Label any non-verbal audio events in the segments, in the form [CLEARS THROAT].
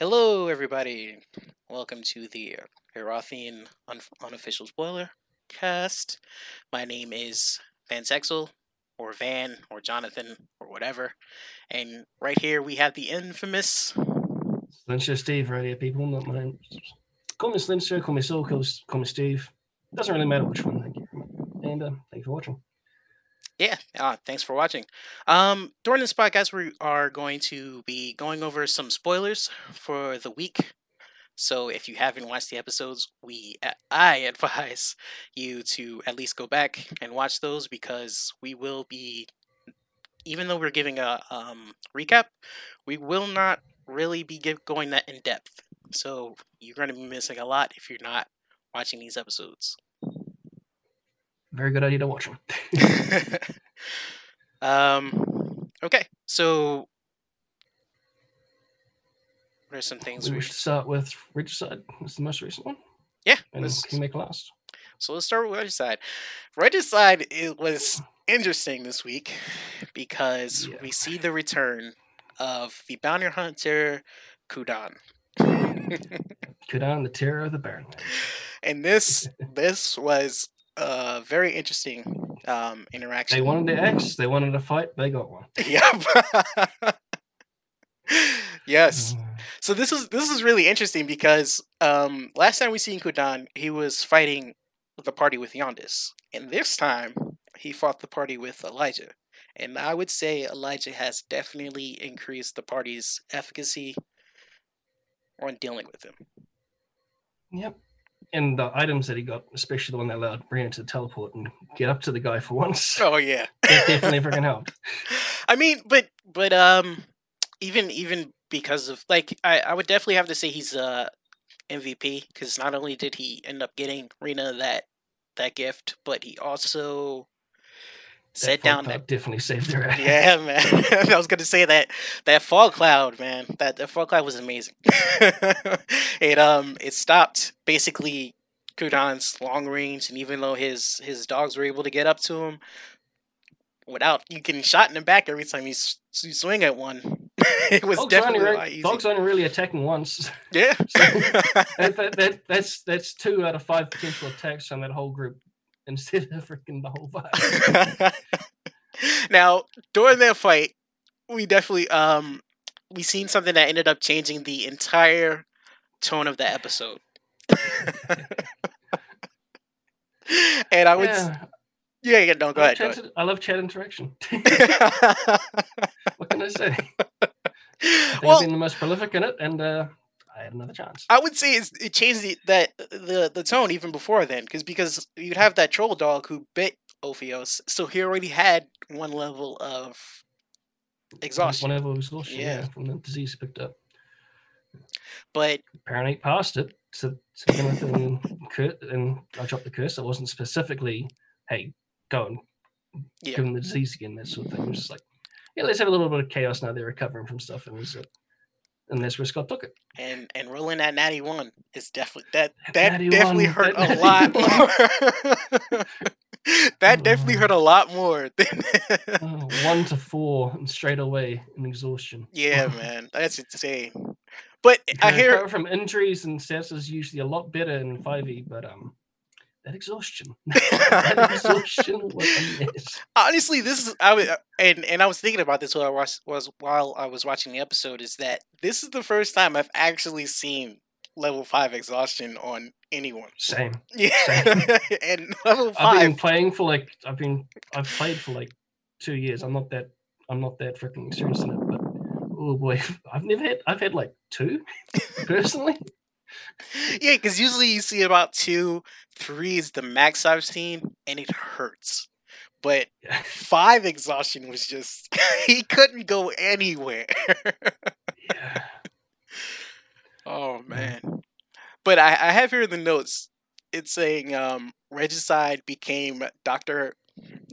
Hello, everybody. Welcome to the Erathian un- unofficial spoiler cast. My name is Van Sexel, or Van, or Jonathan, or whatever. And right here we have the infamous. Slinshow Steve, right here, people. Not my name. Call me Slinshow, call me Soul, call, call me Steve. Doesn't really matter which one. Thank you. And uh, thank you for watching. Yeah, uh, thanks for watching. Um, during this podcast, we are going to be going over some spoilers for the week. So if you haven't watched the episodes, we I [LAUGHS] advise you to at least go back and watch those because we will be, even though we're giving a um, recap, we will not really be give, going that in depth. So you're going to be missing a lot if you're not watching these episodes. Very good idea to watch them. [LAUGHS] [LAUGHS] um, okay, so what are some things we, we should start with Regicide. It's the most recent one. Yeah, And let's- Kingmaker last. so let's start with Regicide. Regicide it was interesting this week because Yeah. we see the return of the bounty hunter Kudan. Kudan, the terror of the Baron. [LAUGHS] and this this was a very interesting um interaction. They wanted the X, they wanted a fight, they got one. [LAUGHS] Yep. yes. Uh, So this is this is really interesting because um last time we seen Kudan, he was fighting the party with Yondis. And this time he fought the party with Elijah. And I would say Elijah has definitely increased the party's efficacy on dealing with him. Yep. And the items that he got, especially the one that allowed Brianna to teleport and get up to the guy for once, [LAUGHS] Oh yeah. [LAUGHS] that definitely freaking helped. [LAUGHS] I mean, but but um, even even because of like, I I would definitely have to say he's uh MVP because not only did he end up getting Rena that that gift, but he also set That down that. Cloud definitely saved their [LAUGHS] ass. Yeah, man. [LAUGHS] I was gonna say that that fog cloud, man. That that fog cloud was amazing. [LAUGHS] it um it stopped basically Kudan's long range, and even though his his dogs were able to get up to him without you getting shot in the back every time you, s- you swing at one, it was only, definitely a re- lot easier. Fog's only really attacking once. Yeah. that, that, that, that's that's two out of five potential attacks on that whole group instead of freaking the whole [LAUGHS] five. now during that fight we definitely um we seen something that ended up changing the entire tone of the episode [LAUGHS] and i would Yeah, yeah yeah no go I, ahead, go chat, I love chat interaction. [LAUGHS] what can I say? I think I've been the most prolific in it, and uh, I had another chance. I would say it's, it changed the, that the the tone even before then, because because you'd have that troll dog who bit Ophios, so he already had one level of exhaustion. Whenever exhaustion, Yeah. yeah. from the disease picked up. But Apparently, passed it. So, so and Kurt and I dropped the curse. It wasn't specifically, hey, go and Yeah. give them the disease again, that sort of thing. It was just like, yeah, let's have a little bit of chaos now. They're recovering from stuff, and was it. And that's where Scott took it. and and rolling that natty one is definitely that That natty definitely one, hurt that a lot more. [LAUGHS] that definitely hurt a lot more than Oh, one to four and straight away in exhaustion. yeah [LAUGHS] man that's insane but i hear from injuries and stats is usually a lot better in 5e, but um that exhaustion. [LAUGHS] [LAUGHS] exhaustion was a mess. honestly this is i was and and i was thinking about this while i was, was while i was watching the episode is that this is the first time i've actually seen level 5 exhaustion on anyone Same. yeah [LAUGHS] and level 5 I've been playing for like I've been I've played for like two years. I'm not that I'm not that freaking experienced in it, but oh boy, I've never had I've had like two personally. Yeah, because usually you see about two, three is the max I've seen, and it hurts. But five exhaustion was just [LAUGHS] he couldn't go anywhere. yeah. oh man! But I, I have here in the notes. It's saying um, Regicide became Doctor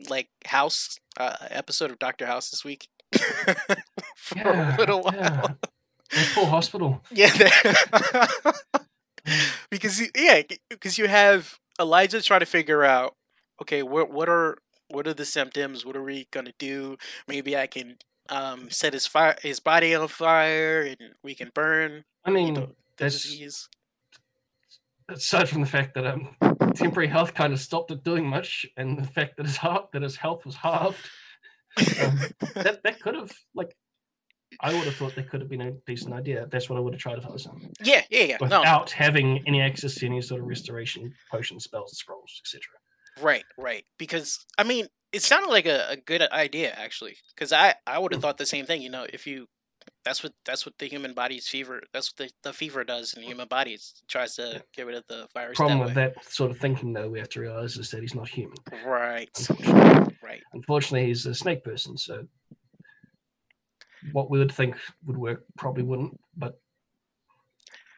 like House uh, episode of Doctor House this week [LAUGHS] for Yeah, a little while. yeah. Poor hospital. Yeah, [LAUGHS] because yeah, because you have Elijah trying to figure out, okay, what what are what are the symptoms? What are we gonna do? Maybe I can um, set his fire his body on fire, and we can burn I mean, the, the that's disease. aside from the fact that um temporary health kind of stopped it doing much, and the fact that his heart that his health was halved, um, [LAUGHS] that that could have like. I would have thought that could have been a decent idea. That's what I would have tried if I was him. yeah, yeah, yeah. No, Without having any access to any sort of restoration potion spells, scrolls, etc. Right, right. Because I mean, it sounded like a, a good idea actually. Because I I would have Mm. thought the same thing. You know, if you that's what that's what the human body's fever. That's what the, the fever does in the human body. It tries to Yeah. get rid of the virus. Problem that with that sort of thinking, though, we have to realize is that he's not human. Right, Unfortunately, right. unfortunately he's a snake person. So what we would think would work probably wouldn't. But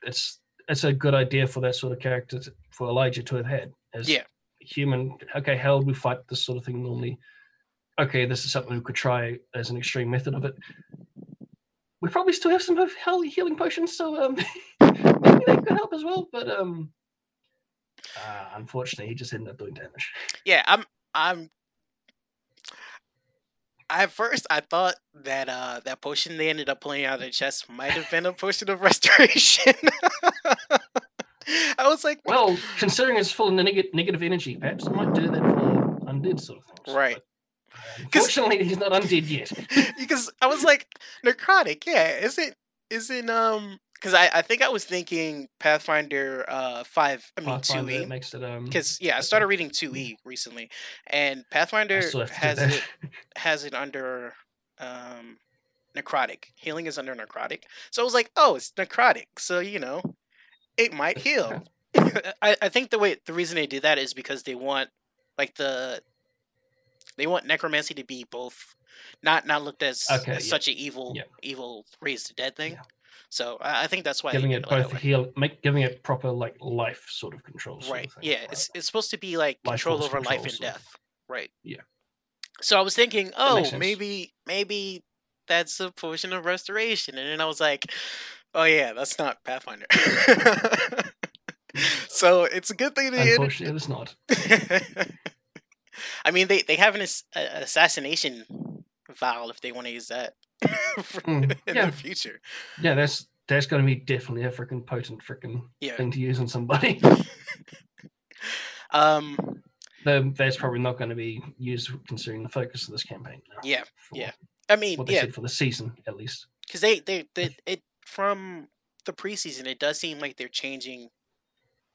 it's it's a good idea for that sort of character to, for Elijah to have had as Yeah. human. Okay, how would we fight this sort of thing normally? Okay, this is something we could try as an extreme method of it. We probably still have some of hell healing potions, so um, [LAUGHS] maybe that could help as well. But um, uh, unfortunately, he just ended up doing damage. Yeah, I'm I'm at first I thought that uh that potion they ended up pulling out of the chest might have been a potion of [LAUGHS] restoration. I was like, Well, considering it's full of neg- negative energy, perhaps it might do that for undead sort of things. Right. but, uh, [LAUGHS] Unfortunately, he's not undead yet. [LAUGHS] because I was like necrotic, yeah. Isn't isn't um because I I think I was thinking Pathfinder uh five I mean two E makes it um. because yeah I started reading two E recently and Pathfinder I still have to do has it has it under um necrotic healing is under necrotic so I was like oh it's necrotic so you know it might heal [LAUGHS] [LAUGHS] I, I think the way the reason they did that is because they want like the they want necromancy to be both not not looked as, Okay, as yeah. such an evil Yeah. evil raised the dead thing Yeah. So I, I think that's why giving it both heal, make giving it proper like life sort of control. sort of right thing, yeah right? it's it's supposed to be like Life control over life and sort of- death right Yeah. so i was thinking oh maybe maybe that's a portion of restoration and then i was like oh yeah that's not pathfinder [LAUGHS] so it's a good thing they Unfortunately, it's not. [LAUGHS] i mean they they have an, ass- an assassination vial if they want to use that [LAUGHS] for- Mm, in yeah. the future Yeah, that's that's going to be definitely a freaking potent freaking yeah thing to use on somebody. [LAUGHS] um Though that's probably not going to be used considering the focus of this campaign. now, Yeah, yeah. i mean yeah for the season, at least. because they, they they it from the preseason it does seem like they're changing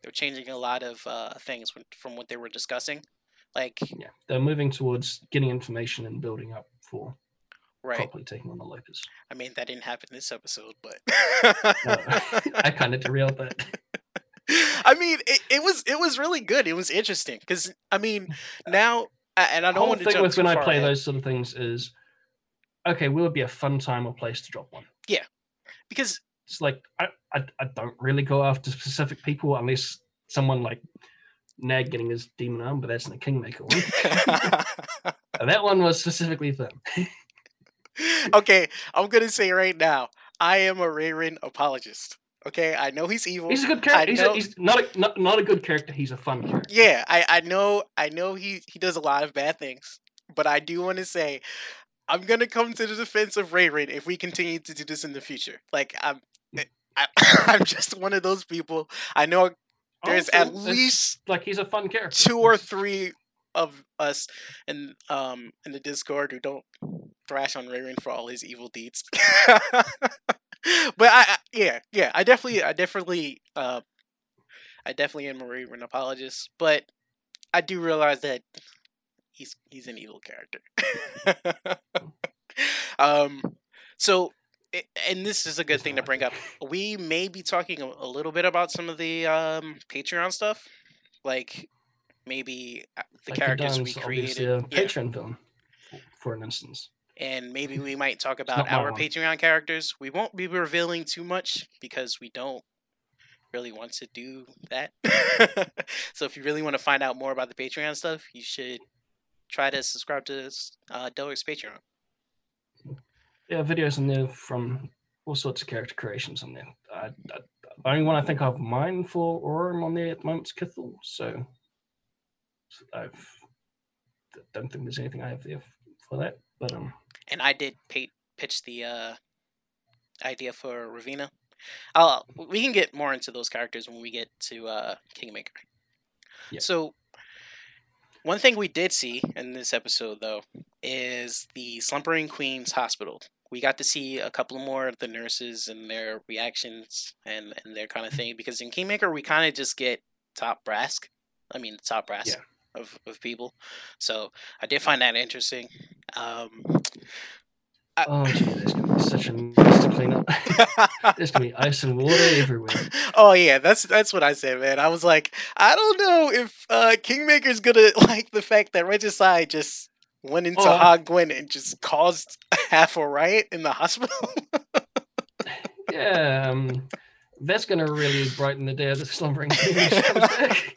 they're changing a lot of uh things from what they were discussing like Yeah, they're moving towards getting information and building up for right properly taking on the Locust. i mean that didn't happen this episode but No, I [LAUGHS] kind of derailed that. i mean it, it was it was really good it was interesting because i mean uh, now and i don't want to jump with when I play ahead, those sort of things is okay. Will it be a fun time or place to drop one? Yeah, because It's like I, I, I don't really go after specific people unless someone like Nag getting his demon arm, but that's in the Kingmaker [LAUGHS] one. [LAUGHS] And that one was specifically for them. [LAUGHS] okay, I'm gonna say right now, I am a Rayrin apologist. Okay, I know he's evil. He's a good character. He's, know- a, he's not, a, not not a good character. He's a fun character. yeah, I, I know I know he he does a lot of bad things, but I do want to say I'm gonna come to the defense of Rayrin if we continue to do this in the future. Like I'm. Hmm. Eh, I, [LAUGHS] I'm just one of those people. I know there's Also, at least like he's a fun character. two or three of us in um in the Discord who don't thrash on Rayrin for all his evil deeds. [LAUGHS] but I, I yeah yeah I definitely I definitely uh I definitely am a Rayrin apologist, but I do realize that he's he's an evil character. [LAUGHS] um, so. And this is a good thing to bring up. We may be talking a, a little bit about some of the um, Patreon stuff, like maybe uh, the Like characters we Don's obviously created. A Yeah. Patreon villain, for, an instance. and maybe we might talk about our one. Patreon characters. We won't be revealing too much because we don't really want to do that. [LAUGHS] so if you really want to find out more about the Patreon stuff, you should try to subscribe to uh, Deluxe Patreon. Yeah, videos in there from all sorts of character creations on there. I, I, the only one I think I've mine for Aurum on there at the moment is Kithel, so I've don't think there's anything I have there for that. But um, And I did pitch the uh, idea for Ravina. I'll we can get more into those characters when we get to uh, Kingmaker. Yeah. So one thing we did see in this episode though is the Slumbering Queen's Hospital. We got to see a couple more of the nurses and their reactions and, and their kind of thing because in Kingmaker we kind of just get top brass. I mean top brass Yeah. Of, of people. So I did find that interesting. Um, Oh, [LAUGHS] gee, there's going to be such a mess to clean up. [LAUGHS] there's to be ice and water everywhere. oh yeah, that's that's what I said, man. I was like, I don't know if uh Kingmaker's gonna [LAUGHS] like the fact that Regicide just went into Oh. And just caused half a riot in the hospital. Yeah, um, that's going to really brighten the day of the slumbering queen when she comes back.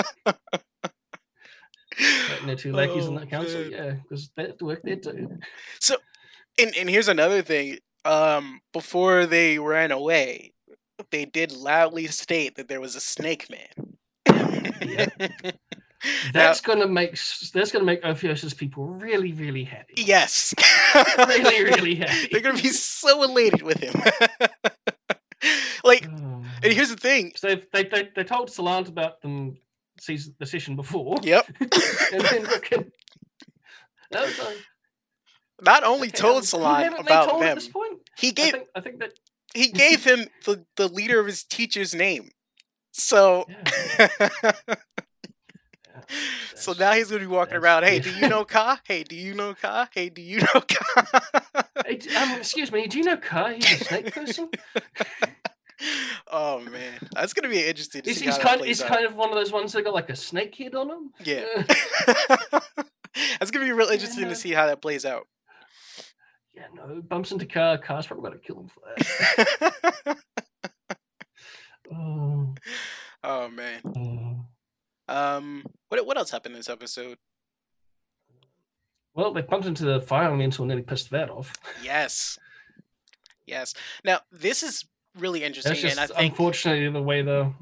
And the two lackeys Oh, that council, man. yeah, because they have to work there too. and and here's another thing. Um, before they ran away, they did loudly state that there was a snake man. [LAUGHS] That's going to make that's to make Ophios's people really, really happy. yes. [LAUGHS] Really, really happy. They're gonna be so elated with him. [LAUGHS] like, Oh. and here's the thing. So they've, they they they told Salant about them season the session before, Yep. [LAUGHS] and then fucking. That was like, Not only okay, told um, Salon about them, he I gave think I think that he gave him the, the leader of his teacher's name. So yeah, [LAUGHS] so now he's gonna be walking around. Hey, [LAUGHS] do you know Ka? Hey, do you know Ka? Hey, do you know Ka? Hey, um, excuse me, do you know Kai? He's a snake person. [LAUGHS] oh man, that's gonna be interesting to He's, see he's how that kind out. kind of one of those ones that got like a snake head on him. Yeah. [LAUGHS] That's gonna be real interesting no. to see how that plays out. yeah, no, bumps into car. Car's probably to kill him for that. Oh, oh man. oh. Um, what what else happened in this episode? Well, they bumped into the fire elemental and nearly pissed that off. Yes, yes. Now this is really interesting, That's just and I think unfortunately the way the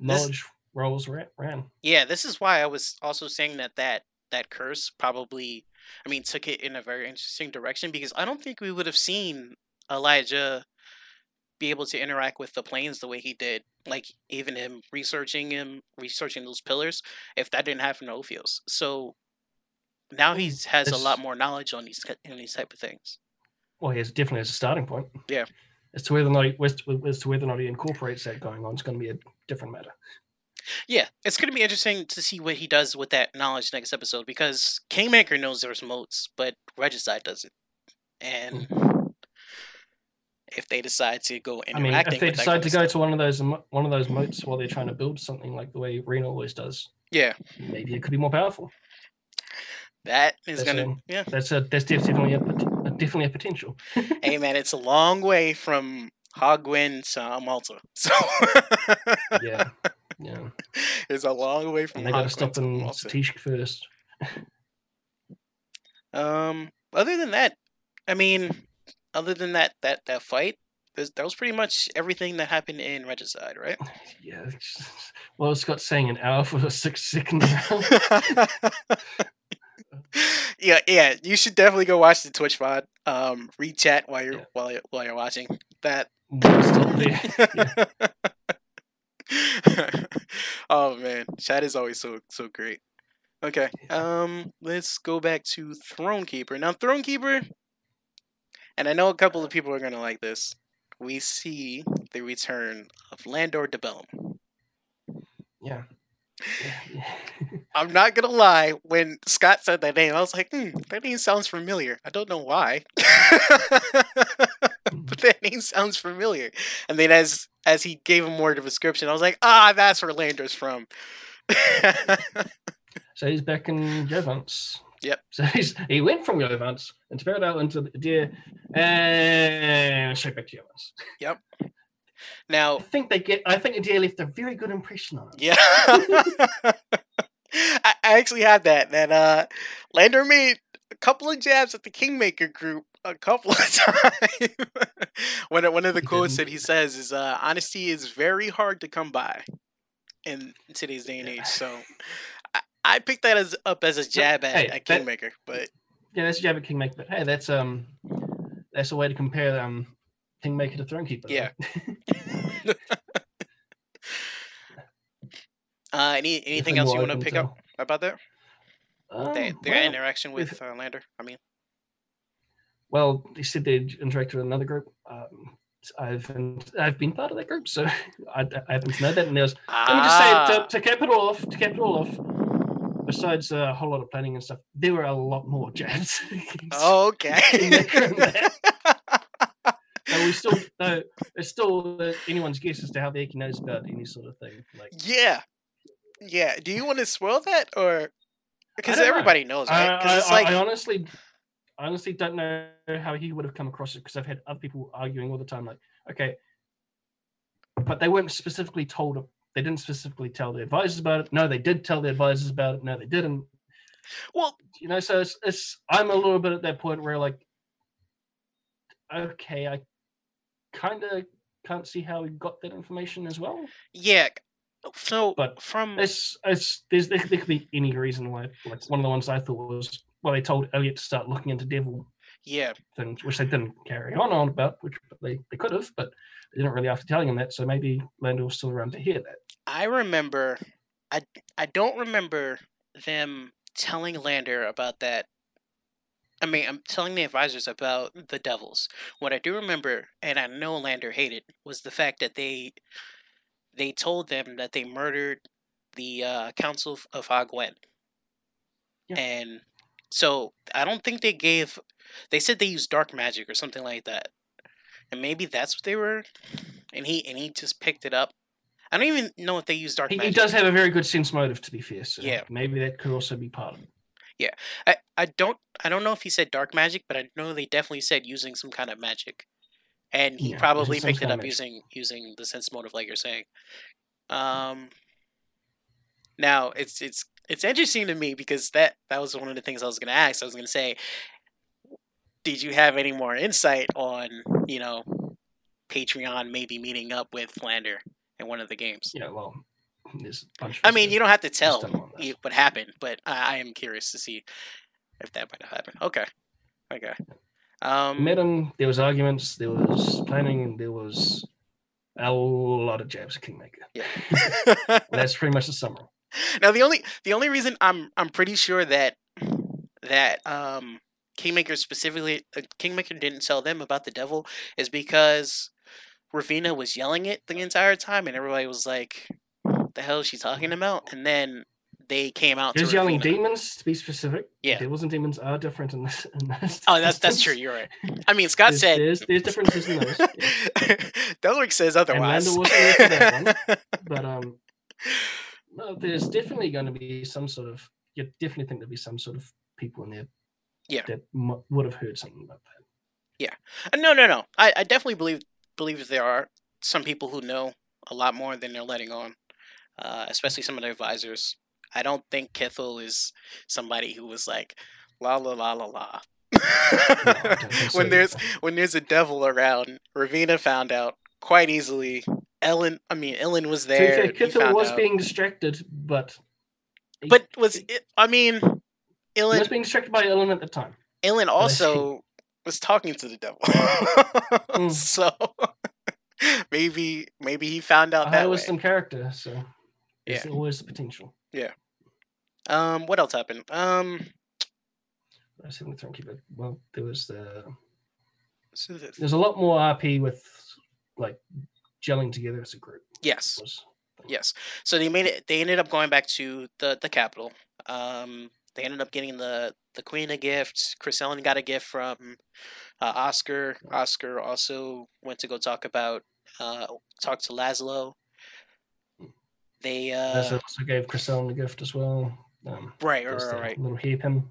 knowledge rolls ra- ran. yeah, this is why I was also saying that that that curse probably, I mean, took it in a very interesting direction because I don't think we would have seen Elijah be able to interact with the planes the way he did. Like even him researching him, researching those pillars, if that didn't happen to Ophios. So now he has a lot more knowledge on these on these type of things. Well, he has definitely as a starting point. Yeah. As to whether or not he, as to as to whether or not he incorporates that going on, it's going to be a different matter. Yeah, it's going to be interesting to see what he does with that knowledge next episode because Kingmaker knows there's moats, but Regicide doesn't. And if they decide to go I mean, if they decide to go to one of those one of those moats while they're trying to build something like the way Reno always does, yeah, maybe it could be more powerful. that is That's, going to um, yeah. That's a that's definitely a definitely a potential. [LAUGHS] hey man, it's a long way from Hogwin to Malta, [LAUGHS] so Yeah, yeah. [LAUGHS] it's a long way from And they got to stop to in. Satish first. Um, other than that, I mean, other than that that that fight, there's- that was pretty much everything that happened in Regicide, right? Yeah. Well, Scott's saying an hour for a six second round. [LAUGHS] yeah, yeah. You should definitely go watch the Twitch pod. Um, read chat while you're Yeah. while you're, while you're watching that. We're still there. [LAUGHS] [LAUGHS] oh man, chat is always so so great. Okay, um, let's go back to Throne Keeper. Now, Throne Keeper, and I know a couple of people are gonna like this. We see the return of Landor de Bellum. Yeah. [LAUGHS] I'm not gonna lie. When Scott said that name, I was like, hmm, that name sounds familiar. I don't know why, [LAUGHS] [LAUGHS] but that name sounds familiar. And then as as he gave him more of a description, I was like, ah, that's where Lander's from. So he's back in Jovance. Yep. So he's he went from Jovance and spirit out into the deer and straight back to Jovance. Now, I think they get I think the deer left a very good impression on him. yeah, [LAUGHS] I, I actually had that. That uh, Lander made a couple of jabs at the Kingmaker group a couple of [LAUGHS] times. one of- one of the He quotes that he says is, uh, "Honesty is very hard to come by in today's day and age." So. I- I picked that as up as a jab at, hey, at that- Kingmaker, but Yeah, that's a jab at Kingmaker, but hey, that's um that's a way to compare um Kingmaker to Thronekeeper. Yeah. [LAUGHS] uh, any anything else you want to pick up about that? Um, Their, their well, interaction with uh, Lander. I mean, Well, they said they interacted with another group. Um, I've been, I've been part of that group, so [LAUGHS] I, I happen to know that. And there's let me just say Ah. to, to cap it all off. To cap it all off, besides a whole lot of planning and stuff, there were a lot more jabs. [LAUGHS] Oh, okay. We still, no, it's still uh, anyone's guess as to how the Eki knows about any sort of thing. Like, yeah, yeah. Do you want to spoil that, or because don't know. everybody knows, right? I, it's I- like, I honestly, I honestly don't know how he would have come across it because I've had other people arguing all the time. Like, okay, but they weren't specifically told. They didn't specifically tell their advisors about it. No, they did tell their advisors about it. No, they didn't. well, You know, so it's, it's I'm a little bit at that point where like, okay, I kind of can't see how we got that information as well. yeah. So But from It's it's there's there, there could be any reason why. Like one of the ones I thought was well, they told Elliot to start looking into Devil yeah, things, which they didn't carry on on about, which they, they could have, but they didn't really after telling him that. So maybe Lando was still around to hear that. I remember. I I don't remember them telling Lander about that. I mean, I'm telling the advisors about the Devils. What I do remember, and I know Lander hated, was the fact that they they told them that they murdered the uh, Council of- Agwen. Yeah. And so I don't think they gave. They said they used dark magic or something like that, and maybe that's what they were. And he and he just picked it up. I don't even know if they used dark He, he does have a very good sense motive, to be fair. So Yeah. maybe that could also be part of it. I, I don't I don't know if he said dark magic, but I know they definitely said using some kind of magic, and he Yeah, probably picked it up magic. using using the sense motive, like you're saying. Um. Now it's it's it's interesting to me because that that was one of the things I was going to ask. I was going to say, did you have any more insight on you know Patreon maybe meeting up with Flander in one of the games? Yeah, well, there's a bunch. I mean, you don't have to tell don't want that. you- what happened, but I, I am curious to see if that might have happened. Okay, okay. Um, met him. There was arguments. There was planning, and there was a lot of jabs at Kingmaker. yeah. [LAUGHS] That's pretty much the summary. now the only the only reason I'm I'm pretty sure that that um Kingmaker specifically uh, Kingmaker didn't tell them about the devil is because Ravina was yelling it the entire time, and everybody was like, "The hell is she talking about?" And then they came out. There's yelling demons, to be specific. Yeah. devils and demons are different in this. In this Oh, that's that's true. You're right. I mean, Scott There's, said there's, there's differences in those, yeah. [LAUGHS] Says otherwise. Lando wasn't there for that [LAUGHS] but um, no, there's definitely going to be some sort of. You definitely think there'll be some sort of people in there. Yeah. that m- would have heard something about that. Yeah, No, no, no. I, I definitely believe believe there are some people who know a lot more than they're letting on, uh, especially some of their advisors. I don't think Kithel is somebody who was like la la la la la. [LAUGHS] No, I [LAUGHS] so when there's either. when there's a devil around, Ravina found out quite easily. Ellen, I mean, Ellen was there. fair, he Kithel was out. being distracted, but but was it, I mean, he Ellen was being distracted by Ellen at the time. Ellen I also was talking to the devil. Mm. [LAUGHS] so maybe maybe he found out I that was way. some character, so there's Yeah. always the potential. Yeah. Um, what else happened? Um, I having to keep it. Well, there was the so the- there's a lot more RP with like gelling together as a group. yes, Was yes. So they made it. They ended up going back to the the capital. Um, they ended up getting the the queen a gift. Chriselle got a gift from uh, Oscar. Oscar also went to go talk about uh talk to Laszlo. They uh also gave Chriselle a gift as well. Um, right right right, the right. little hairpin.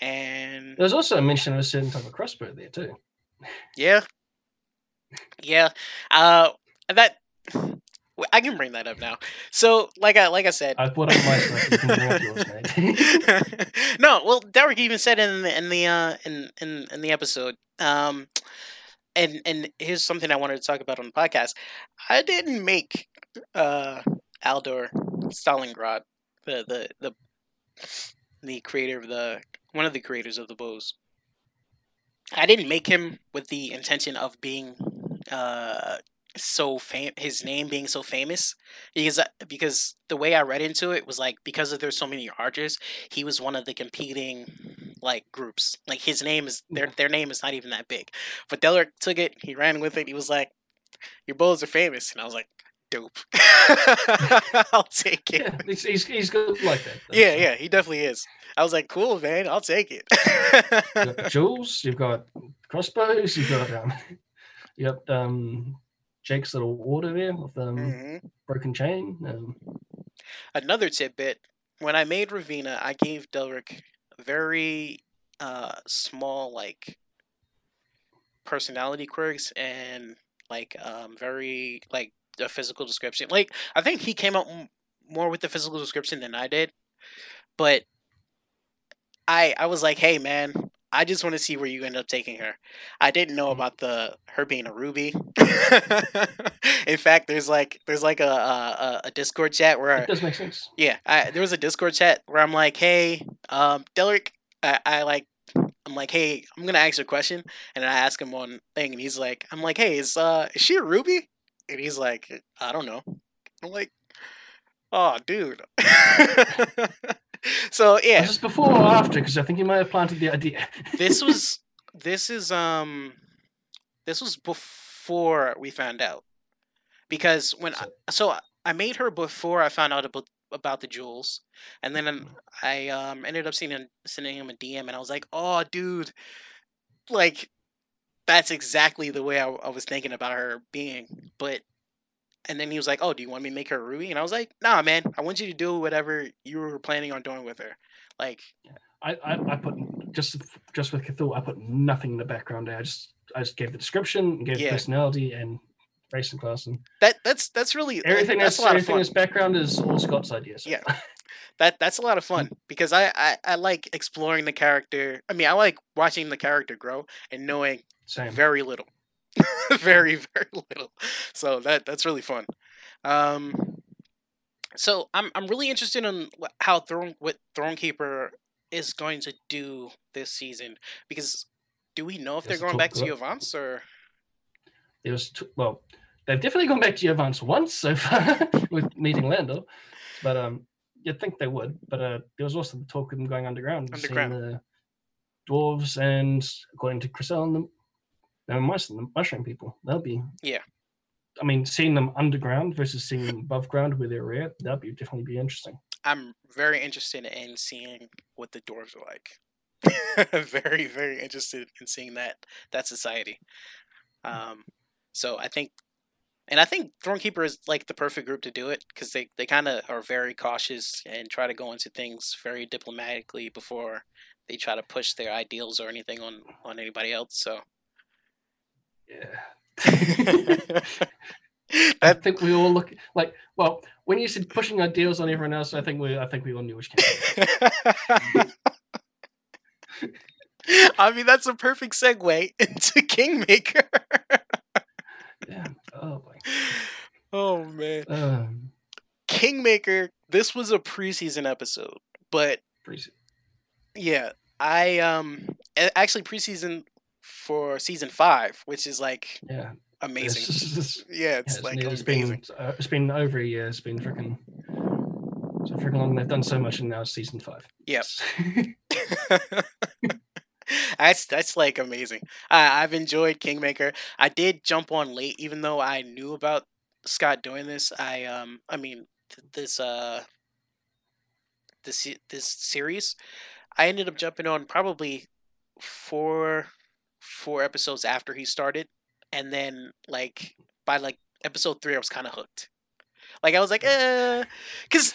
and There's also a mention of a certain type of crossbow there too. Yeah. Yeah. Uh that I can bring that up now. So like I like I said I brought up my stuff. You can bring up yours, [LAUGHS] mate. No, well Derek even said in the in the uh in, in in the episode. Um and and here's something I wanted to talk about on the podcast. I didn't make uh Aldor Stalingrad the the the the creator of the one of the creators of the bows. I didn't make him with the intention of being uh so fam his name being so famous because uh, because the way I read into it was like because there's so many archers he was one of the competing like groups. Like his name is their their name is not even that big. But Delric took it he ran with it he was like your bows are famous. And I was like dope [LAUGHS] I'll take it Yeah, he's, he's, he's good like that. though, yeah yeah he definitely is I was like cool man I'll take it You've got [LAUGHS] jewels, you've got crossbows, you've got um, [LAUGHS] you got um, Jake's little order there with um, Mhm. broken chain. Um, another tidbit when i made ravina i gave delric very uh small like personality quirks and like um very like a physical description like i think he came m- more with the physical description than i did but i i was like hey man i just want to see where you end up taking her i didn't know Mhm. about the her being a ruby [LAUGHS] in fact there's like there's like a a, a discord chat where it does make sense. yeah, I, there was a Discord chat where I'm like, "Hey, um, Delric, I, I like, I'm like, hey, I'm gonna ask you a question," and I ask him one thing, and he's like, "I'm like, hey, is uh, is she a ruby?" And he's like, "I don't know." I'm like, "Oh, dude." [LAUGHS] so Was yeah, this before or after? Because I think you might have planted the idea. this was [LAUGHS] this is um this was before we found out because when I, So- so I made her before I found out about about the jewels, and then um, I um ended up sending sending him a DM, and I was like, "Oh, dude, like that's exactly the way I, I was thinking about her being." But and then he was like, "Oh, do you want me to make her a ruby?" And I was like, "Nah, man, I want you to do whatever you were planning on doing with her." Like, I, I, I put just just with Cthulhu, I put nothing in the background there. I just I just gave the description, gave Yeah. personality and race and class, and that that's that's really everything that's that's, a lot of everything that's background is all Scott's ideas. Yeah. [LAUGHS] that that's a lot of fun because I, I I like exploring the character. I mean, I like watching the character grow and knowing Same. very little, [LAUGHS] very very little. So that that's really fun. Um, so I'm I'm really interested in how Throne what Thronekeeper is going to do this season because do we know if they're going back to Avance or There was t- well, they've definitely gone back to Yavance once so far [LAUGHS] with meeting Lando, but um, you'd think they would. But uh, there was also the talk of them going underground, and seeing the dwarves, and according to Chriselle and the, mice and the mushroom people, they'll be Yeah. I mean, seeing them underground versus seeing them above ground where they're rare, that'd be definitely be interesting. I'm very interested in seeing what the dwarves are like. [LAUGHS] very, very interested in seeing that that society. Um, so I think, and I think Thronekeeper is like the perfect group to do it because they they kind of are very cautious and try to go into things very diplomatically before they try to push their ideals or anything on on anybody else. So Yeah. [LAUGHS] I think we all look like well when you said pushing our deals on everyone else. I think we I think we all knew which came. [LAUGHS] I mean, that's a perfect segue [LAUGHS] into Kingmaker. Yeah. Oh boy. Oh man, Um, Kingmaker. This was a preseason episode, but pretty- yeah, I um actually preseason for season five, which is like yeah. amazing. It's, [LAUGHS] just- it's, yeah, it's yeah, like it's amazing. been uh, it's been over a year. It's been freaking so freaking long. They've done so much, and now it's season five. Yep. [LAUGHS] [LAUGHS] that's that's like amazing. I, I've enjoyed Kingmaker. I did jump on late, even though I knew about Scott doing this. I um, I mean, th- this uh, this this series, I ended up jumping on probably four four episodes after he started, and then like by like episode three, I was kind of hooked. Like I was like, uh, because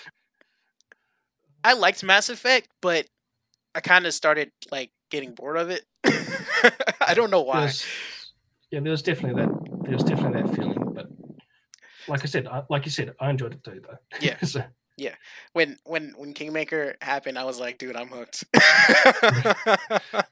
I liked Mass Effect, but I kind of started like getting bored of it. [LAUGHS] I don't know why. There's, yeah, there was definitely that. There was definitely that feeling, but like I said, I, like you said, I enjoyed it too, though. Yeah. [LAUGHS] so, When when when Kingmaker happened, I was like, dude, I'm hooked. yeah.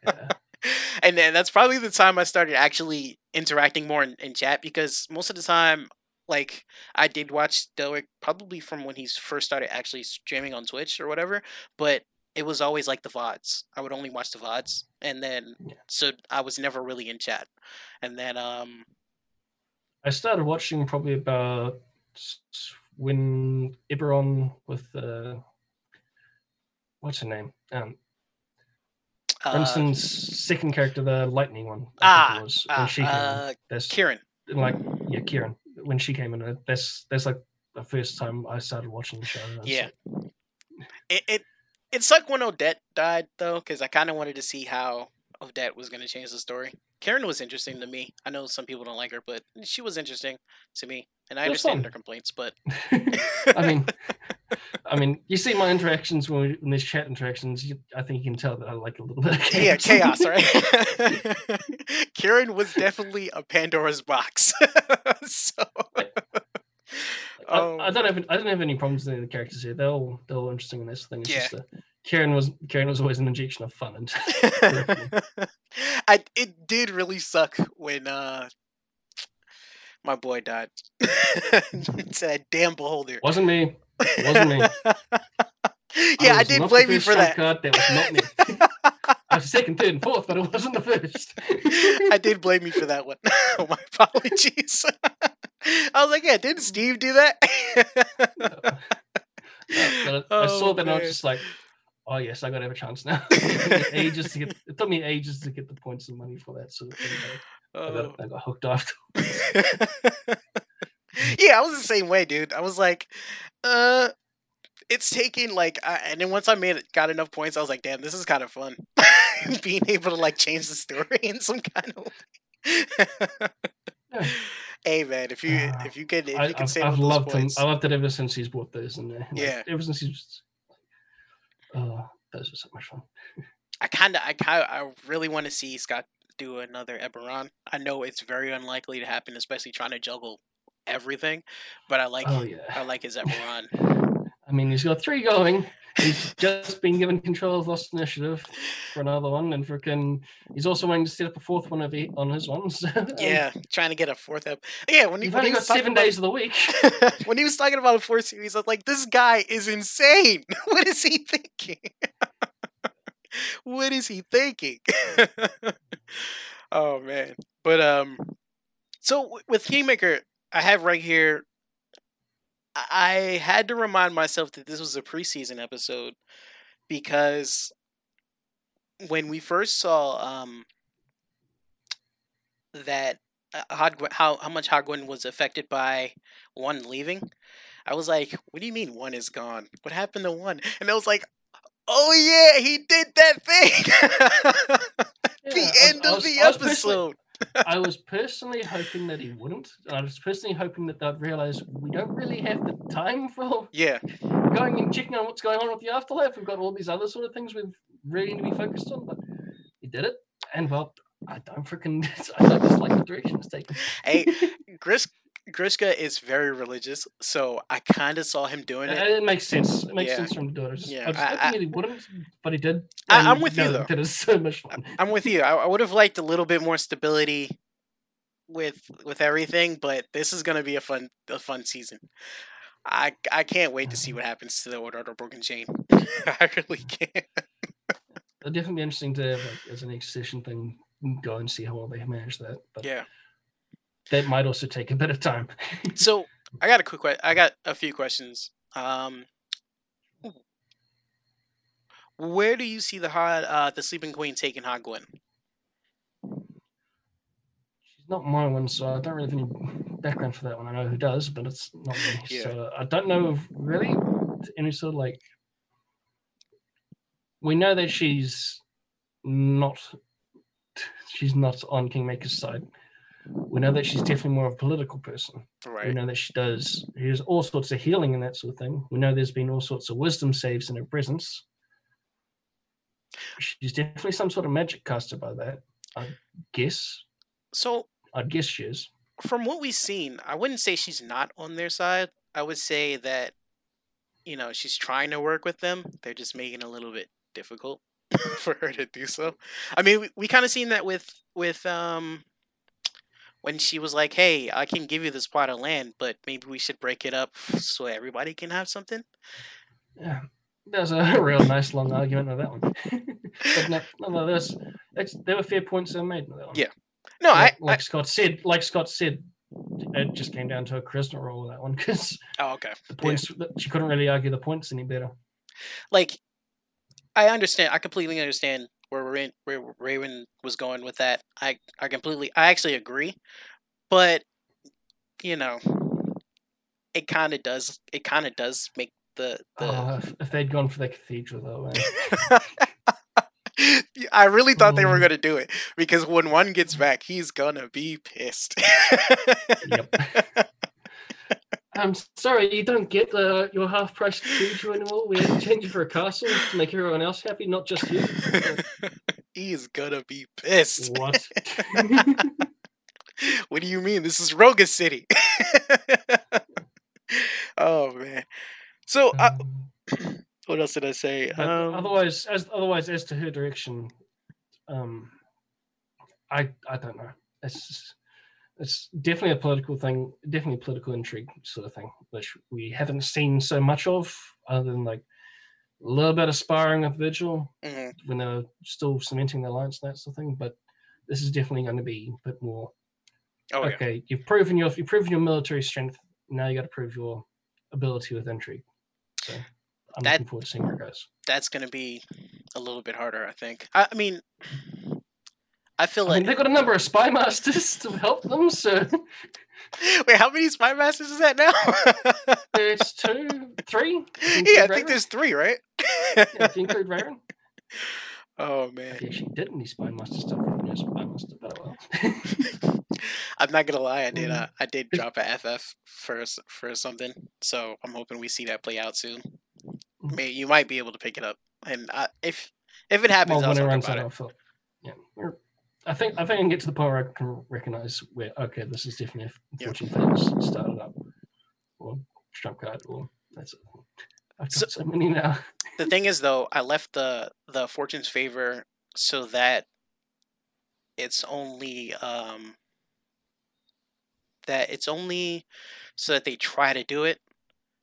[LAUGHS] and then that's probably the time I started actually interacting more in, in chat because most of the time, like I did watch Delric probably from when he first started actually streaming on Twitch or whatever, but it was always like the VODs. I would only watch the VODs. And then Yeah. so I was never really in chat. And then um I started watching probably about when Eberron with uh, what's her name? Um, uh, second character, the lightning one. I ah, think it was ah, she came in. uh, That's Kieran. like yeah, Kieran. When she came in, uh, that's that's like the first time I started watching the show. and I was Yeah. like, It it it sucked when Odette died though, because I kind of wanted to see how Odette was going to change the story. Karen was interesting to me. I know some people don't like her, but she was interesting to me, and I understand fun. their complaints. But [LAUGHS] I mean, [LAUGHS] I mean, you see my interactions when, we, when there's chat interactions. You, I think you can tell that I like a little bit. Of yeah, chaos, right? [LAUGHS] Karen was definitely a Pandora's box. so, I, Oh. I don't have I don't have any problems with any of the characters here. They're all they're all interesting in this thing. It's Yeah. just uh, Karen was Karen was always an injection of fun. And [LAUGHS] I it did really suck when uh my boy died. [LAUGHS] it's that damn beholder. wasn't me. wasn't me. [LAUGHS] yeah, I, was did blame you for that. Card. That was not me. I was second, third, and fourth, but it wasn't the first. I did blame you for that one. my apologies. I was like, yeah, didn't Steve do that? But I, I saw Oh, that and I was just like, oh yes, I gotta have a chance now. [LAUGHS] it, took me ages to get it took me ages to get the points and money for that sort of thing. but I Oh. got, I got hooked after. [LAUGHS] yeah, I was the same way, dude. I was like, uh, it's taking like, I, and then once I made it, got enough points, I was like, damn, this is kind of fun. [LAUGHS] Being able to like change the story in some kind of way. Yeah. Hey man, if you Ah, if you can if you can I've, save I've loved him. I loved it ever since he's brought those in there. Like, Yeah. ever since he's. Oh, those were so much fun. I kind of I kind I really want to see Scott do another Eberron. I know it's very unlikely to happen, especially trying to juggle everything. But I like oh yeah. I like his [LAUGHS] Eberron. I mean, he's got three going. He's just been given control of Lost Initiative for another one, and freaking, he's also wanting to set up a fourth one of eight on his ones. [LAUGHS] Yeah, trying to get a fourth ep. Yeah, when he, You've when only he got seven about- days of the week. [LAUGHS] when he was talking about a fourth series, I was like, this guy is insane. [LAUGHS] what is he thinking? what is he thinking? oh man. But um so with Kingmaker, I have right here I had to remind myself that this was a preseason episode because when we first saw um that uh, how how much Hogwin was affected by one leaving, I was like, "What do you mean one is gone? What happened to one?" And I was like, "Oh yeah, he did that thing." [LAUGHS] Yeah, the was- end I of was- the episode. I was personally hoping that he wouldn't. I was personally hoping that they'd realize we don't really have the time for Yeah, going and checking on what's going on with the afterlife. We've got all these other sort of things we've really need to be focused on, but he did it. And well, I don't freaking, [LAUGHS] I don't dislike the direction it's taken. hey, [LAUGHS] Gris- Grishka is very religious, so I kind of saw him doing it. It makes sense. It makes Yeah. sense from the daughter. Just, Yeah, I was I, I, he wouldn't, but he did. I, I'm and with you, though. That is so much fun. I'm with you. I, I would have liked a little bit more stability with with everything, but this is gonna be a fun a fun season. I I can't wait to see uh-huh. what happens to the Order of Broken Chain. [LAUGHS] I really can't. It'll definitely be interesting to have like, as an next session thing go and see how well they manage that. But Yeah. That might also take a bit of time. [LAUGHS] So I got a quick. que- I got a few questions. Um, where do you see the Hod, uh, the Sleeping Queen taking Hogwin? She's not my one, so I don't really have any background for that one. I know who does, but it's not me. [LAUGHS] Yeah. So I don't know if really any sort of like. We know that she's not. She's not on Kingmaker's side. We know that she's definitely more of a political person. We know that she does. There's all sorts of healing and that sort of thing. We know there's been all sorts of wisdom saves in her presence. She's definitely some sort of magic caster by that. I guess. So I'd guess she is. from what we've seen, I wouldn't say she's not on their side. I would say that, you know, she's trying to work with them. They're just making it a little bit difficult [LAUGHS] for her to do so. I mean, we, we kind of seen that with with um when she was like, "Hey, I can give you this plot of land, but maybe we should break it up so everybody can have something." Yeah. There's a [LAUGHS] real nice long argument with that one. [LAUGHS] but no, no, no there's, it's, there were fair points that were made that one. Yeah. No, like, I, like I Scott said, like Scott said, it just came down to a charisma roll with that one because oh okay. the points she couldn't really argue the points any better. Like, I understand. I completely understand where Raven, where Raven was going with that. I I completely, I actually agree, but you know, it kind of does. It kind of does make the the. Oh, if, they'd gone for the cathedral though, man. [LAUGHS] I really thought they were gonna do it because when one gets back, he's gonna be pissed. Yep. [LAUGHS] I'm sorry, you don't get the your half price cathedral anymore. We had to change it for a castle to make everyone else happy, not just you. [LAUGHS] He's gonna be pissed. What? [LAUGHS] what do you mean? This is Roga City. [LAUGHS] oh man. So uh, Um, [CLEARS THROAT] what else did I say? Um, otherwise, as otherwise as to her direction, um, I I don't know. It's just- it's definitely a political thing, definitely political intrigue sort of thing, which we haven't seen so much of, other than like a little bit of sparring with Vigil mhm. when they're still cementing the alliance and that sort of thing. But this is definitely going to be a bit more. Oh yeah. okay, you've proven your you've proven your military strength. Now you got to prove your ability with intrigue. So I'm That- looking forward to seeing where it goes. That's gonna be a little bit harder, I think. I, I mean, I feel I mean, like they've got a number of spy masters to help them, so [LAUGHS] wait, how many spy masters is that now? [LAUGHS] there's two, three. yeah, I think there's three, right? Yeah, if you include Raven. [LAUGHS] oh man. If he actually did any spy master stuff, yeah, spy master, but well. I'm not gonna lie, I did. Uh, I did drop a FF for for something, so I'm hoping we see that play out soon. Mm. May you might be able to pick it up, and uh, if if it happens, well, I'll talk about it. I feel, yeah. I think I think I can get to the point where I can recognize where okay, this is definitely a Yeah. fortune things started up, or trump card, or that's. I've So- so many now. The thing is, though, I left the the fortune's favor so that it's only um that it's only so that they try to do it,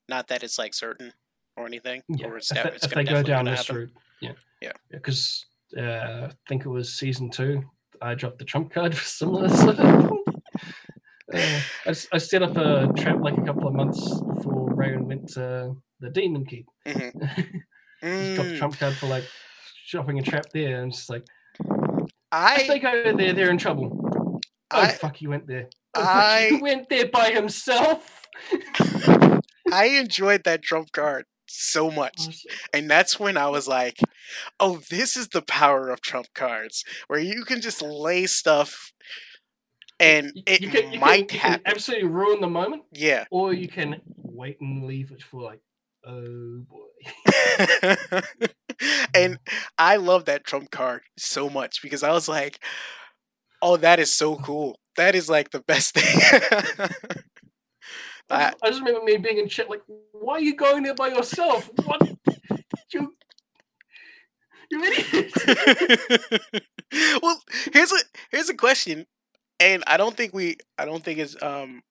not that it's like certain or anything. Yeah, or it's, if, they, it's if they go down this happen. route, yeah, Yeah. because uh, I think it was season two. I dropped the trump card [LAUGHS] for similar. Sort of. [LAUGHS] uh, I, I set up a trap like a couple of months before Raven went to the Demon Keep. Mhm. [LAUGHS] Just dropped the Mm, trump card for like shopping a trap there, and it's like if they I go there, they're in trouble. Oh I fuck, he went there. Oh, fuck, he went there by himself. I enjoyed that trump card so much. And that's when I was like, oh, this is the power of trump cards, where you can just lay stuff and it you can, you might can, happen. absolutely ruin the moment. Yeah. or you can wait and leave it for like, oh boy. [LAUGHS] and I love that trump card so much because I was like, oh, that is so cool. That is like the best [LAUGHS] thing. I, I- just, I just remember me being in chat like, why are you going there by yourself? What did you you idiot? [LAUGHS] well, here's a here's a question, and I don't think we I don't think it's um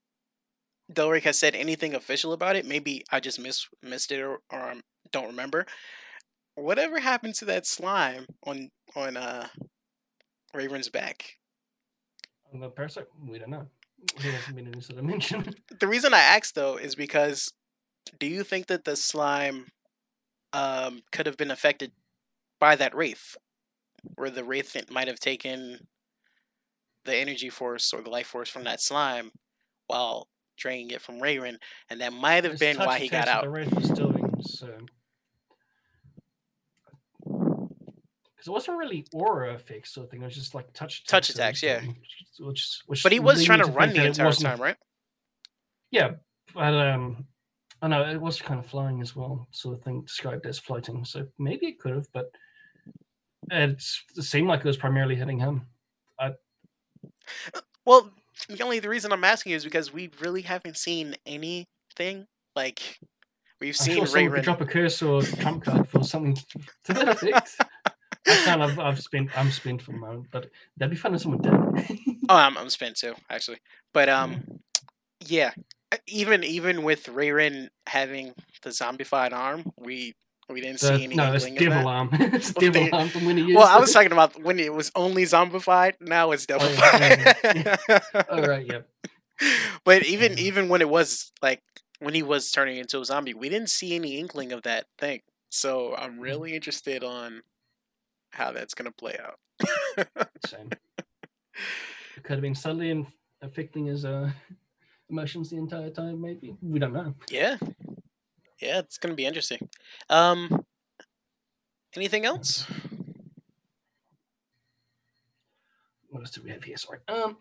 Delric has said anything official about it. Maybe I just miss missed it or, or um, don't remember. Whatever happened to that slime on on uh Raven's back? On the parasite, we don't know. There hasn't been any sort of mention. The reason I asked though is because do you think that the slime um could have been affected by that wraith? Where the wraith might have taken the energy force or the life force from that slime while draining it from Raven, and that might have It's been why he got out. The Wraith was doing so. Because it wasn't really aura effects sort of thing. It was just like touch Touch attacks. was attacks, doing, Which, which But he was trying to run the entire time, right? Yeah, but um, I know it was kind of flying as well, sort of thing described as floating. So maybe it could have, but it's, it seemed like it was primarily hitting him. Well, the only the reason I'm asking is because we really haven't seen anything like we've I'm seen could drop a curse or a trump card for something to that effect. I kind of I've spent I'm spent for the moment, but that'd be fun if someone did. Oh, I'm I'm spent too, actually. But um, yeah, uh, even even with Rayrin having the zombified arm, we We didn't The- see any no, it's Devil. Arm. it's Well, Devil Arm from when he used Well, I was talking about when it was only zombified. Now it's Oh, devilified. [LAUGHS] All right, yep. but even even when it was like when he was turning into a zombie, we didn't see any inkling of that thing. So I'm really interested on how that's gonna play out. Same. It could have been subtly in- affecting his uh, emotions the entire time. Maybe we don't know. yeah, yeah, it's gonna be interesting. Um, anything else? What else do we have here? Sorry. Um,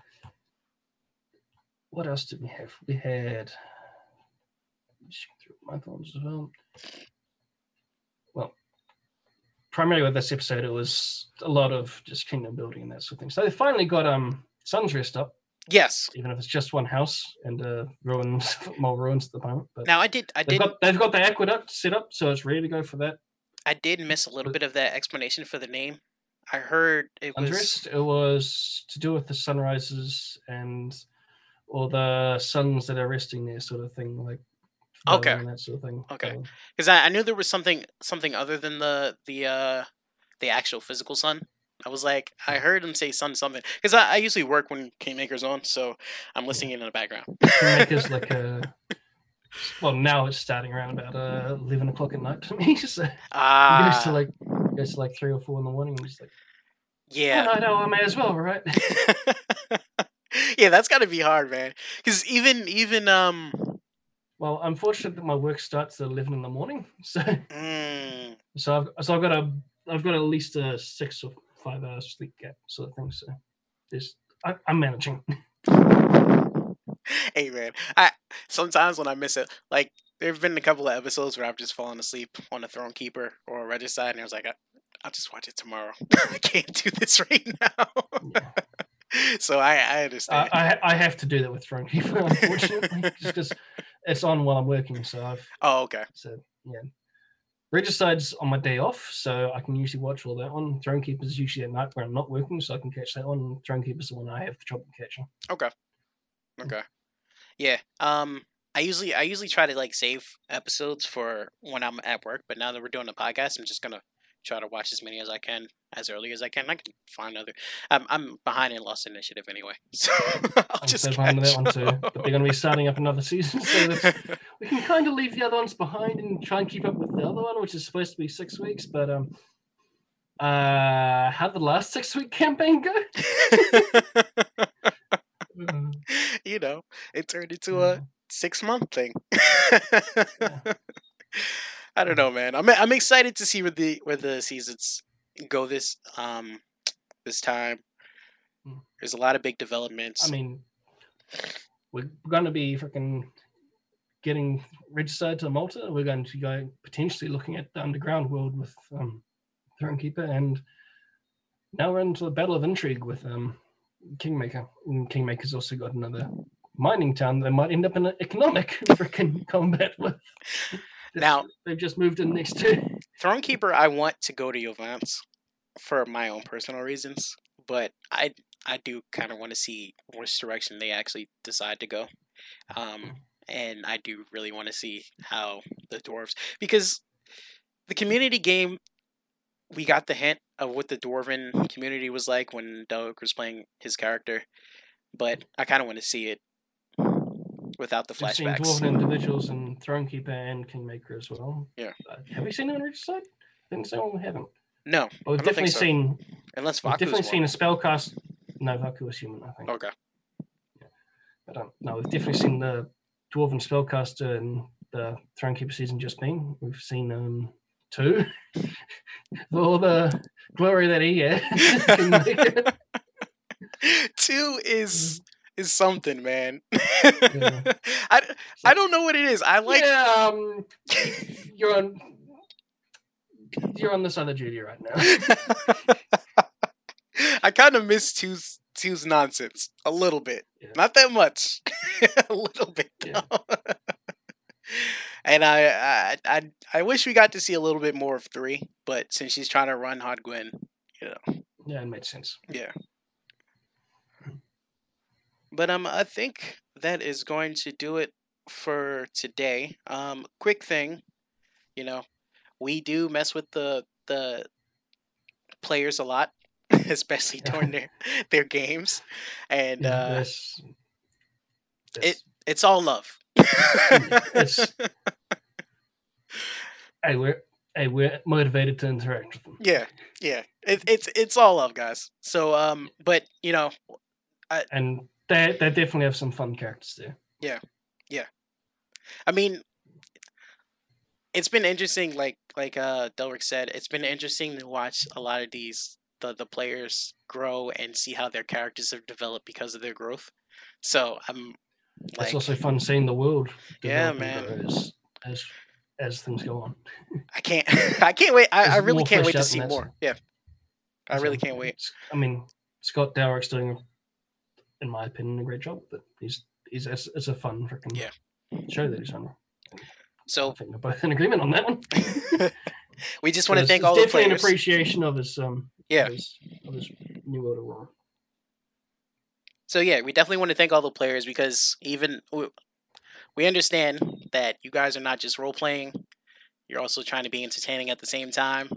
[LAUGHS] what else did we have? We had. Through my thoughts as well. Well, primarily with this episode, it was a lot of just kingdom building and that sort of thing. So they finally got um Sun's dressed up, Yes. even if it's just one house and uh, ruins, [LAUGHS] more ruins at the moment. But Now I did. I they've did. got they've got the aqueduct set up, so it's ready to go for that. I did miss a little bit of that explanation for the name. I heard it was. Undressed. It was to do with the sunrises and or the suns that are resting there, sort of thing, like Okay. and that sort of thing. Okay. So, because I, I knew there was something something other than the the uh the actual physical sun. I was like, I heard him say sun something because I, I usually work when Kingmaker's on, so I'm listening in the background. Kingmaker's like [LAUGHS] a well now it's starting around about uh, eleven o'clock at night for me. [LAUGHS] So it goes to Ah, like goes to like three or four in the morning. I'm just like, yeah, oh, no, no, I may as well, right? [LAUGHS] yeah, that's got to be hard, man. Because even even um, Well, I'm fortunate that my work starts at eleven in the morning, so mm, so I've so I've got a I've got at least a six or five hours sleep gap sort of thing. So there's I, I'm managing. [LAUGHS] hey man, I sometimes when I miss it, like there've been a couple of episodes where I've just fallen asleep on a Throne Keeper or a Regicide, and I was like, I, I'll just watch it tomorrow. [LAUGHS] I can't do this right now. Yeah. [LAUGHS] so I, I I, understand. I I have to do that with Throne Keeper, unfortunately, just because it's on while I'm working. So I've oh, okay. so yeah. Regicide's on my day off, so I can usually watch all that one. Throne Keeper's usually at night when I'm not working, so I can catch that one. Throne Keeper's the one I have the trouble catching. Okay. Okay. Yeah. Um I usually I usually try to like save episodes for when I'm at work, but now that we're doing a podcast, I'm just gonna try to watch as many as I can as early as I can. I can find other. I'm I'm behind in Lost Initiative anyway, [LAUGHS] so I'll I'm just so behind with that one too. But they're going to be starting up another season, so [LAUGHS] we can kind of leave the other ones behind and try and keep up with the other one, which is supposed to be six weeks. But um, uh, how did the last six week campaign go? [LAUGHS] You know, it turned into a six month thing. I don't know, man. I'm I'm excited to see where the where the seasons go this um this time. Mm. There's a lot of big developments. I mean, we're going to be freaking getting registered to Malta. We're going to go potentially looking at the underground world with um, Throne Keeper, and now we're into the Battle of Intrigue with um, Kingmaker. And Kingmaker's also got another mining town that might end up in an economic [LAUGHS] freaking combat with. Now- they've just moved in next to. Thronekeeper, I want to go to Yovance for my own personal reasons, but I I do kind of want to see which direction they actually decide to go, um, and I do really want to see how the dwarves because the community game we got the hint of what the dwarven community was like when Doug was playing his character, but I kind of want to see it without the We've seen flashbacks. Dwarven individuals and Thronekeeper and Kingmaker as well. Yeah. Uh, have we seen them in Regicide? Think so? We haven't. No, But we've I don't definitely so. seen unless We've Vaku's definitely seen a spellcast. No, Vaku was human, I think. Okay. But um, no, we've definitely seen the dwarven spellcaster in the Thronekeeper season just been. We've seen um two. For [LAUGHS] all the glory that he had. [LAUGHS] [LAUGHS] Two is is something, man. [LAUGHS] Yeah. I, I don't know what it is. I like yeah, um, you're on. You're on this other duty right now. [LAUGHS] I kind of miss two's two's nonsense a little bit, Yeah. not that much, [LAUGHS] a little bit. Yeah. though. and I, I I I wish we got to see a little bit more of three, but since she's trying to run Hot Gwen, you know, Yeah, it made sense. yeah. But um, I think that is going to do it for today. Um, quick thing, you know, we do mess with the the players a lot, [LAUGHS] especially during their [LAUGHS] their games, and uh, it it's all love. It's- [LAUGHS] hey, we're hey, we're motivated to interact with them. yeah, yeah, it, it's it's all love, guys. So um, but you know, I, and they they definitely have some fun characters there. Yeah, yeah. I mean, it's been interesting. Like like uh Delric said, it's been interesting to watch a lot of these the the players grow and see how their characters have developed because of their growth. So I'm like, it's also fun seeing the world. Yeah, man. As, as as things go on. [LAUGHS] I can't [LAUGHS] I can't wait. I, I really can't wait to see more. Yeah, I really can't wait. I mean, Scott Dowrick's doing, in my opinion, a great job. But he's he's it's, it's a fun freaking Yeah. show that he's on. So I think we're both in agreement on that one. [LAUGHS] we just So want to thank all the definitely an appreciation of his um Yeah. of his, of his new world aurora. So yeah, we definitely want to thank all the players because even we- we understand that you guys are not just role playing; you're also trying to be entertaining at the same time.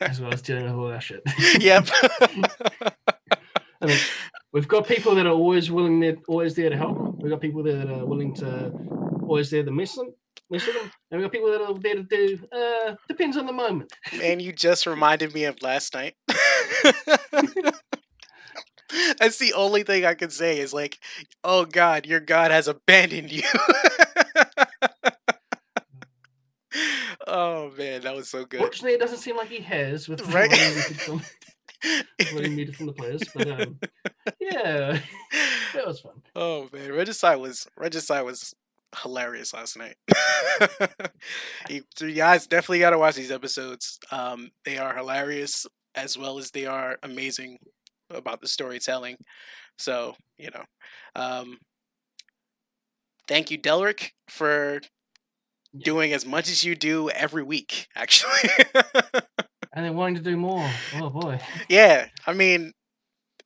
as well as dealing with all that shit. [LAUGHS] yep. [LAUGHS] I mean, we've got people that are always willing, there, always there to help. We've got people that are willing to, always there to mess them, mess with them. And we've got people that are there to do, uh, depends on the moment. Man, you just reminded me of last night. [LAUGHS] That's the only thing I can say is like, oh God, your God has abandoned you. [LAUGHS] oh man, that was so good. Fortunately, it doesn't seem like he has with Right. [LAUGHS] what, he needed from, what he needed from the players. But um, yeah, [LAUGHS] that was fun. Oh man, Regicide was Regicide was hilarious last night. [LAUGHS] you, you guys definitely got to watch these episodes. Um, they are hilarious as well as they are amazing about the storytelling. So you know, um, thank you, Delric, for doing as much as you do every week. Actually, [LAUGHS] And then wanting to do more. Oh boy. yeah, I mean,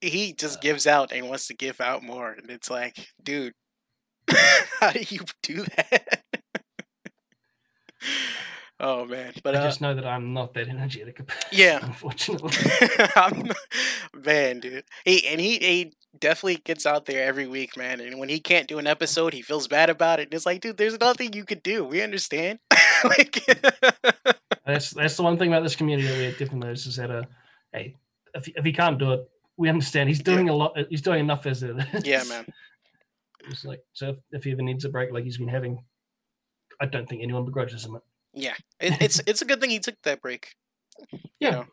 he just gives out and wants to give out more, and it's like, dude, [LAUGHS] how do you do that? [LAUGHS] oh man, but I uh, just know that I'm not that energetic. a Yeah. [LAUGHS] Unfortunately. Man, dude, he and he he definitely gets out there every week, man. And when he can't do an episode, he feels bad about it. And it's like, dude, there's nothing you could do. We understand. like, That's that's the one thing about this community that we definitely notice is that uh, hey, if if he can't do it, we understand. He's doing a lot. He's doing enough as it is. [LAUGHS] yeah, man. It's like so if, if he ever needs a break, like he's been having, I don't think anyone begrudges him it. Yeah, it, it's it's a good thing he took that break. Yeah. know,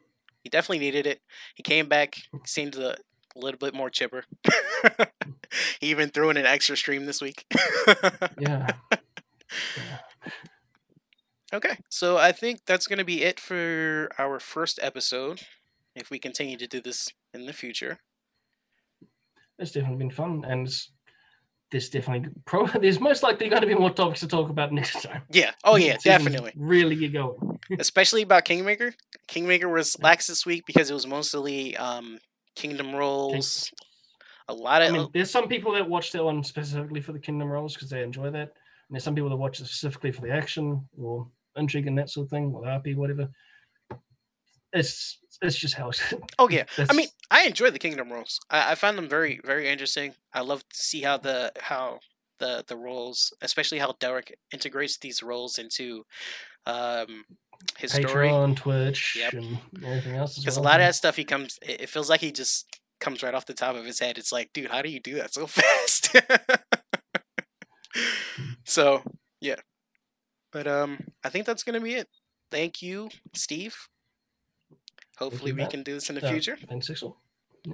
he definitely needed it. He came back, seemed a little bit more chipper. [LAUGHS] he even threw in an extra stream this week. [LAUGHS] Yeah. yeah. okay, so I think that's gonna be it for our first episode. If we continue to do this in the future, It's definitely been fun, and there's definitely pro. [LAUGHS] There's most likely going to be more topics to talk about next time. yeah. Oh yeah, definitely. Really get going. [LAUGHS] Especially about Kingmaker. Kingmaker was lax this week because it was mostly um Kingdom rolls. A lot I of mean, there's some people that watch that one specifically for the Kingdom Rolls because they enjoy that. And there's some people that watch it specifically for the action or intrigue and that sort of thing, or RP, whatever. It's it's just how it's. [LAUGHS] oh yeah. I mean, I enjoy the Kingdom rolls. I, I find them very, very interesting. I love to see how the how the the roles, especially how Derek integrates these roles into um his story. on Twitch, Yep. and everything else. Because a lot of that stuff he comes, it, it feels like he just comes right off the top of his head. It's like, dude, how do you do that so [LAUGHS] fast? [LAUGHS] so yeah, but um, I think that's gonna be it. Thank you, Steve. Hopefully, we can do this in the Uh, future. Thanks, Sixel. Yeah.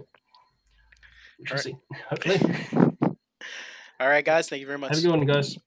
We shall Alright. see. [LAUGHS] Hopefully. [LAUGHS] All right, guys. Thank you very much. Have a good one, guys.